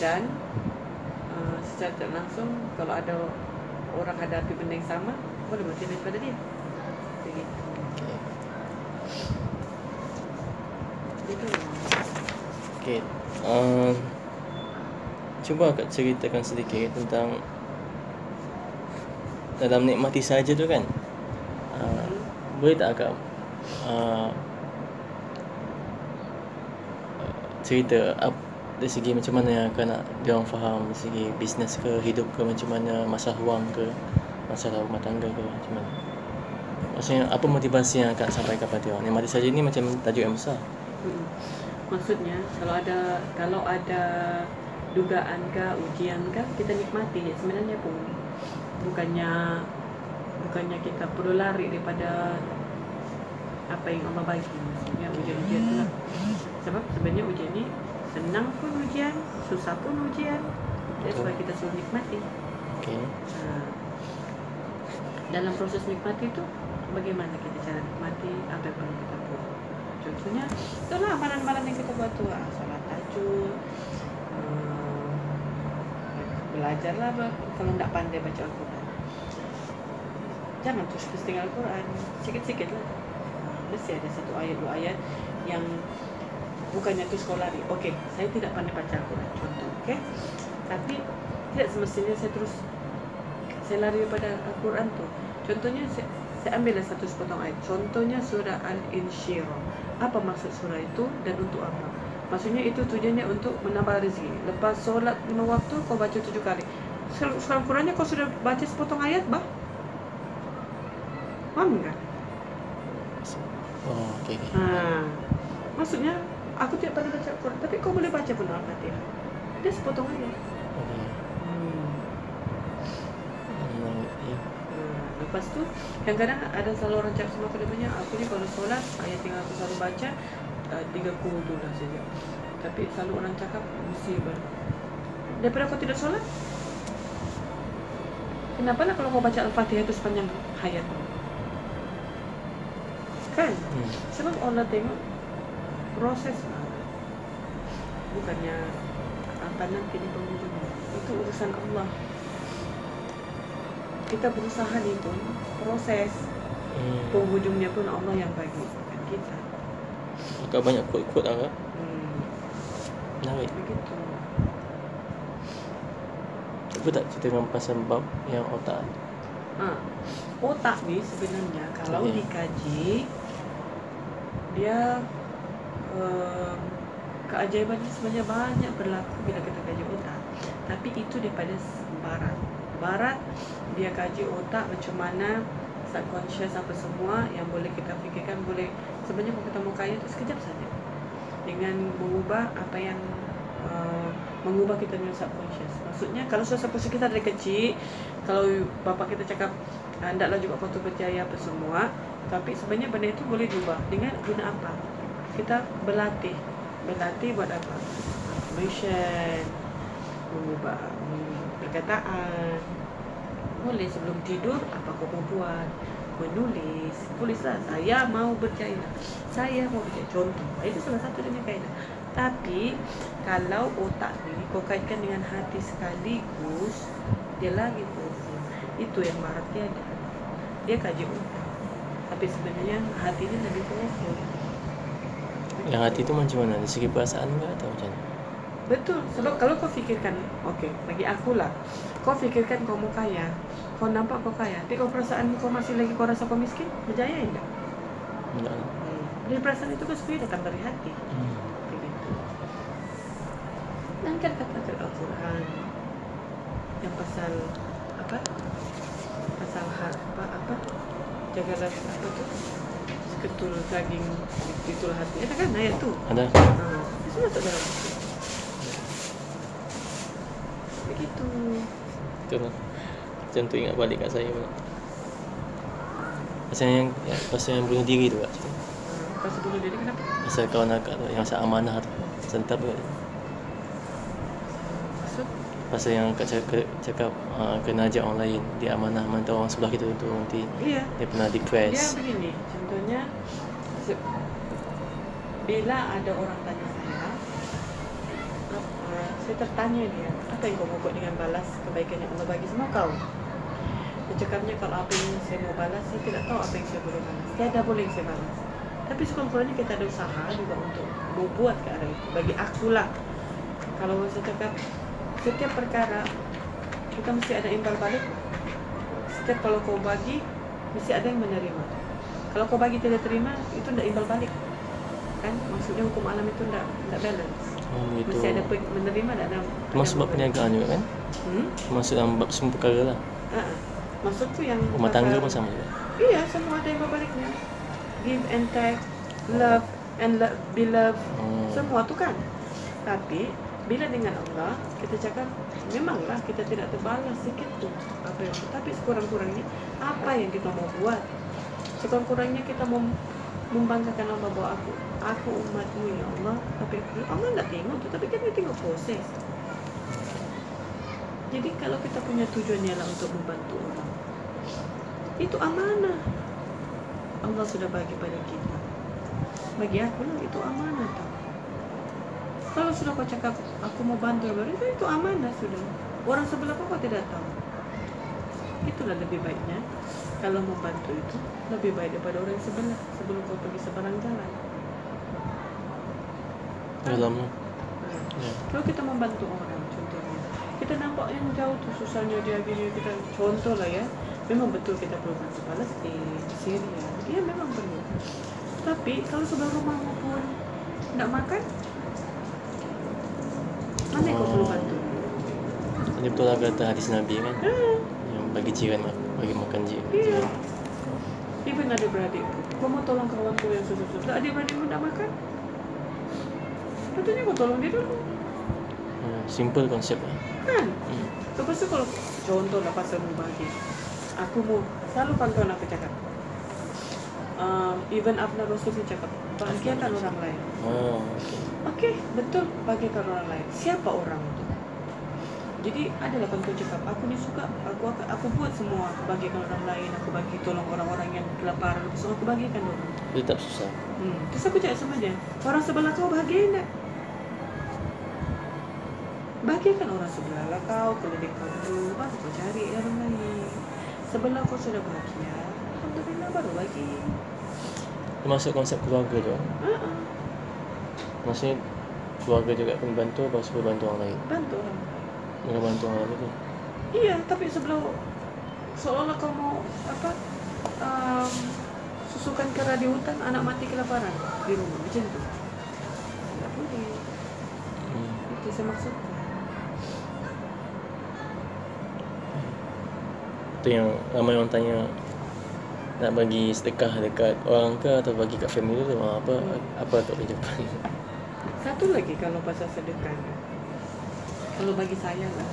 dan uh, secara tak langsung kalau ada orang hadapi benda yang sama boleh motivate pada dia. Jadi Okey. Um, cuba akak ceritakan sedikit tentang dalam nikmati saja tu kan. Uh, boleh tak akak uh, cerita up, dari segi macam mana yang akak nak dia orang faham? Dari segi bisnes ke hidup ke macam mana? Masalah wang ke? Masalah rumah tangga ke macam mana? Maksudnya apa motivasi yang akak sampaikan pada dia orang? Nikmati saja ni macam tajuk yang besar. Mm. Maksudnya kalau ada kalau ada dugaan ke ujian ke kita nikmati sebenarnya pun. Bukannya bukannya kita perlu lari daripada apa yang Allah bagi. Maksudnya ujian-ujian tu lah. sebab sebenarnya ujian ni senang pun ujian susah pun ujian. That's why kita suruh nikmati. Okey. Ha. dalam proses nikmati tu bagaimana kita cara nikmati? Apa yang perlu kita buat? Contohnya itulah amalan-amalan yang kita buat tu. Ah, solat tahajud uh, belajarlah bah, kalau tak pandai baca Al-Quran. Jangan terus terus tinggal Al-Quran. Sikit-sikit lah. Mesti ada satu ayat dua ayat yang bukannya tu sekolah ni. Okey saya tidak pandai baca Al-Quran contoh okey? Tapi tidak semestinya saya terus saya lari pada Al-Quran tu. Contohnya saya, saya ambil satu sepotong ayat. Contohnya surah Al-Insyirah. Apa maksud surah itu dan untuk apa? Maksudnya itu tujuannya untuk menambah rezeki. Lepas solat lima waktu kau baca tujuh kali. Surah Al-Qurannya kau sudah baca sepotong ayat bah? Faham enggak? oh okey. Ha. Maksudnya aku tidak pandai baca Al-Quran tapi kau boleh baca pun Al-Fatihah. Dia sepotong ayat. okey Hmm. Hmm. Hmm. Lepas tu kadang-kadang ada selalu orang cakap sama aku dia punya aku ni kalau solat ayat yang aku selalu baca uh, tiga kudu lah saja. Tapi selalu orang cakap mesti ber daripada kau tidak solat Kenapa lah kalau kau baca Al-Fatihah itu sepanjang hayat Kan? Hmm. Sebab Allah tengok proses bukannya apa nanti di itu urusan Allah kita berusaha ni pun proses Hmm. penghujungnya pun Allah yang bagi bukan kita Akak banyak quote-quote akak. hmm, Menarik. begitu Cuba tak ceritakan pasal bab yang otak. ha. otak ni sebenarnya kalau Ya. dikaji dia um, keajaibannya sebenarnya banyak berlaku bila kita kaji otak. Tapi itu daripada barat. Barat dia kaji otak macam mana subconscious apa semua yang boleh kita fikirkan boleh sebenarnya kalau kita mau kaya itu sekejap saja. Dengan mengubah apa yang uh, mengubah kita punya subconscious. Maksudnya kalau subconscious kita dari kecil kalau bapa kita cakap "Ah, hendaklah juga kau tu berjaya apa semua tapi sebenarnya benda itu boleh diubah. Dengan guna apa kita berlatih. Berlatih buat apa? Affirmation mengubah perkataan. Boleh sebelum tidur apa kau mau buat? Menulis tulislah. Saya mau berjaya. Saya mau berjaya. Contoh itu salah satu dengan kaedah. Tapi kalau otak ni kau kaitkan dengan hati sekaligus dia lagi powerful itu yang barat tiada. Dia kaji otak. Tapi sebenarnya hati ni lebih powerful Yang hati tu macam mana? Dari segi perasaan ke atau macam mana? Betul. Sebab kalau kau fikirkan, okey, bagi aku lah. Kau fikirkan kau mau kaya. Kau nampak kau kaya. Tapi kau perasaan kau masih lagi kau rasa kau miskin, berjaya enggak? Enggak. lah. Jadi perasaan itu kan sebenarnya datang dari hati. Hmm. Begitu. Dan kan kata Al-Quran yang pasal apa? Pasal har, apa apa? Jagalah apa tu? Seketul daging itulah hati. Ada kan ayat tu? Ada? Ha, itu semua tak dalam buku. Begitu. Betul lah. Macam tu ingat balik kat saya pula. Pasal yang, yang pasal yang bunuh diri tu kat situ. Ha, pasal bunuh diri kenapa? Pasal kawan akak tu yang pasal amanah tu. Sentap tu. Pasal yang akak cakap, cakap uh, kena ajak orang lain. Dia amanah mana orang sebelah kita tu nanti Iya. dia pernah Dia depress. begini, contohnya bila ada orang tanya saya, saya tertanya dia, apa yang kau mau buat dengan balas kebaikan yang Allah bagi sama kau? Dia cakapnya kalau apa yang saya mau balas, saya tidak tahu apa yang saya boleh balas. Tiada boleh yang saya balas. Tapi sekurang-kurangnya kita ada usaha juga untuk membuat ke arah itu. Bagi aku lah. Kalau saya cakap, setiap perkara, kita mesti ada imbal balik. Setiap kalau kau bagi, mesti ada yang menerima. Kalau kau bagi tidak terima, itu tidak imbal balik. Kan? Maksudnya hukum alam itu tidak tidak balance. Oh, gitu. Mesti ada menerima dan ada Termasuk bab perniagaan juga kan? Hmm? Termasuk dalam bab semua perkara lah. Uh-uh. Maksudku yang Rumah tangga pun sama juga. Iya, semua ada yang berbaliknya. Give and take, love and lo- be loved, Oh. semua tu kan. Tapi bila dengan Allah kita cakap memanglah kita tidak terbalas sikit tu apa yang tapi sekurang-kurangnya apa yang kita mau buat? Sekurang-kurangnya kita mau membanggakan Allah bahwa aku. Aku umatmu ya Allah. Tapi Allah tidak tengok tu. Tapi kan dia tengok proses. Jadi kalau kita punya tujuan ialah untuk membantu orang itu amanah. Allah sudah bagi pada kita. Bagi aku lah itu amanah tau kalau sudah kau cakap aku mau bantu orang itu itu amanah sudah. Orang sebelah kau kau tidak tahu. Itulah lebih baiknya. Kalau membantu itu lebih baik daripada orang sebelah sebelum kau pergi seberang jalan. Dalam. Nah, ya. kalau kita membantu orang contohnya. Kita nampak yang jauh tu susahnya dia gini kita contoh lah ya. Memang betul kita perlu bantu Palestin Syria. Dia memang perlu. Tapi kalau sebelah rumahmu pun tidak makan mana kau perlu bantu. Ini betul lah kata hadis Nabi kan? Hmm. Yang bagi jiran ma- Bagi makan jiran Iya. Even adik-beradik Kau mau tolong kawan kau yang susah-susah? Adik-beradik pun tak makan. Patutnya kau tolong dia dulu. Ya, Simple konsep lah. Kan? Hmm. Lepas tu kalau Contoh lah pasal mau bagi Aku mau Selalu pantauan aku cakap um, Even Abna Rasul ni cakap Bahagiakan orang lain Oh okay. Okey, betul bagikan orang lain. Siapa orang itu? Jadi adalah kau cakap, aku ni suka, aku aku, aku buat semua, aku bagikan orang lain, aku bagi tolong orang-orang yang kelaparan, semua aku bagikan dulu. Dia tak susah Hmm. Terus aku cakap sama dia, orang sebelah kau bahagia tak? Bahagiakan orang sebelah lah kau, keliling kau dulu, baru kau cari orang lain. Sebelah kau sudah bahagia, Alhamdulillah baru bagi. Termasuk konsep keluarga tu Uh-uh. Maksudnya Keluarga juga pun bantu Lepas tu bantu orang lain Bantu orang lain. Bukan bantu orang lain tu Iya, tapi sebelum seolah-olah kau mau apa um, susukan kera di hutan, anak mati kelaparan di rumah macam tu. Tidak boleh. hmm. Itu saya maksudkan. Itu yang ramai orang tanya Nak bagi sedekah dekat orang ke Atau bagi kat family tu Apa apa tak boleh jawapan Satu lagi kalau pasal sedekah. Kalau bagi saya lah.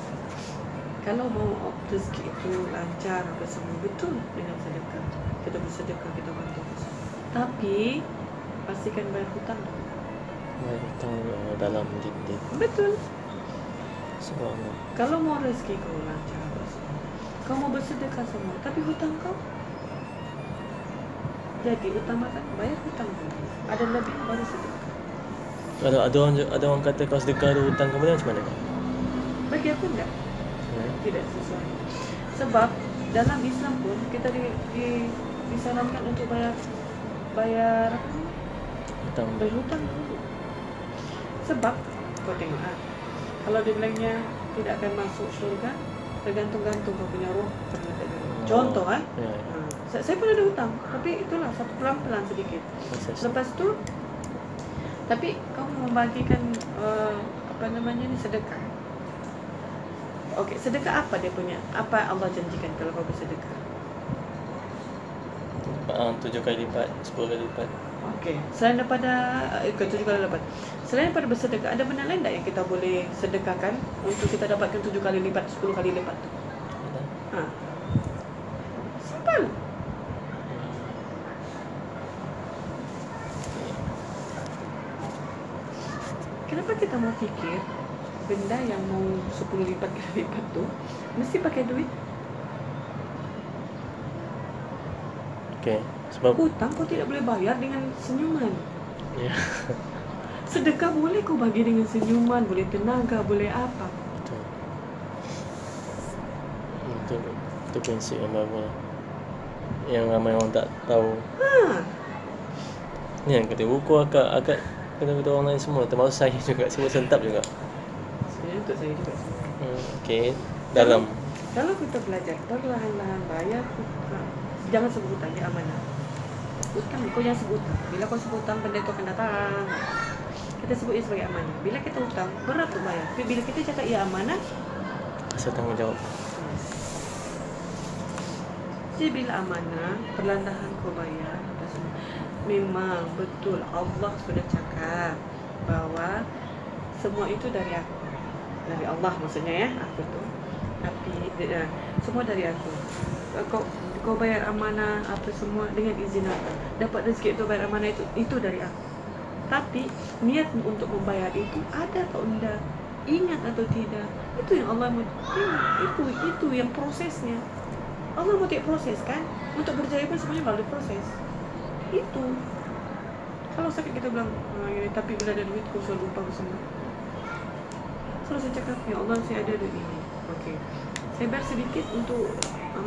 Kalau mau rezeki itu lancar apa semua betul dengan sedekah. Kita bersedekah, kita bantu. Tapi pastikan bayar hutang. Bayar hutang uh, dalam dinding Betul. Sebab Allah Kalau mau rezeki kau lancar kau mau bersedekah semua, tapi hutang kau. Jadi utamakan bayar hutang. Ada lebih baru sedekah. Kalau ada orang ada orang kata kau sedekah ada hutang kemudian macam mana? Bagi aku enggak, Ya. tidak sesuai. Sebab dalam Islam pun kita di, di disarankan untuk bayar bayar? Hutang bayar hutang dulu. Sebab kau tengok ah, kalau dibilangnya tidak akan masuk syurga, tergantung-gantung kau punya roh pernah tak ada. Contoh ah, Ya, ya. Ha, saya, saya pun ada hutang tapi itulah satu pelan-pelan sedikit Proses. lepas tu tapi kau membagikan uh, apa namanya ni sedekah Okey, sedekah apa dia punya? Apa Allah janjikan kalau kau bersedekah? Ah, tujuh kali lipat, sepuluh kali lipat. Okey, selain daripada eh, tujuh kali lipat. Selain daripada bersedekah, ada benda lain tak yang kita boleh sedekahkan untuk kita dapatkan tujuh kali lipat, sepuluh kali lipat? Ada. Ha. Simple. Kenapa kita mau fikir benda yang mau 10 lipat kali lipat tu mesti pakai duit? Okey. Sebab Hutang kau tidak boleh bayar dengan senyuman. ya. sedekah boleh kau bagi dengan senyuman boleh tenaga boleh apa Betul. Itu, itu prinsip yang bagus lah. Yang ramai orang tak tahu. ha Ni yang kata buku akak, akak kata-kata orang lain semua. Termasuk saya juga. Sebut sentap juga. sebenarnya untuk saya juga Hmm, okay. Dalam. kalau kita belajar perlahan-lahan bayar hutang jangan sebut hutang dia amanah hutang kau jangan sebut hutang bila kau sebut hutang benda itu akan datang kita sebut ia sebagai amanah bila kita hutang berat untuk bayar tapi bila kita cakap ia amanah Rasa tanggungjawab. Jadi bila amanah, perlahan-lahan kau bayar semua. Memang betul Allah sudah cakap bahawa semua itu dari aku. Dari Allah maksudnya ya, aku tu. Tapi uh, semua dari aku. Uh, Kau kau bayar amanah apa semua dengan izin aku. Dapat rezeki itu bayar amanah itu itu dari aku. Tapi niat untuk membayar itu ada atau tidak? Ingat atau tidak? Itu yang Allah mau. Itu itu yang prosesnya. Allah mau take proses kan Untuk berjaya pun semuanya melalui proses Itu. Kalau sakit kita bilang ah, ini, Tapi bila ada duit kau selalu lupa semua. Selalu saya cakap Ya Allah saya ada duit ini. Okey. Saya bayar sedikit untuk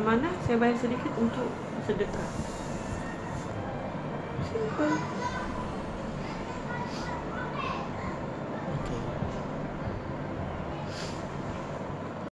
Mana Saya bayar sedikit untuk sedekah. Simple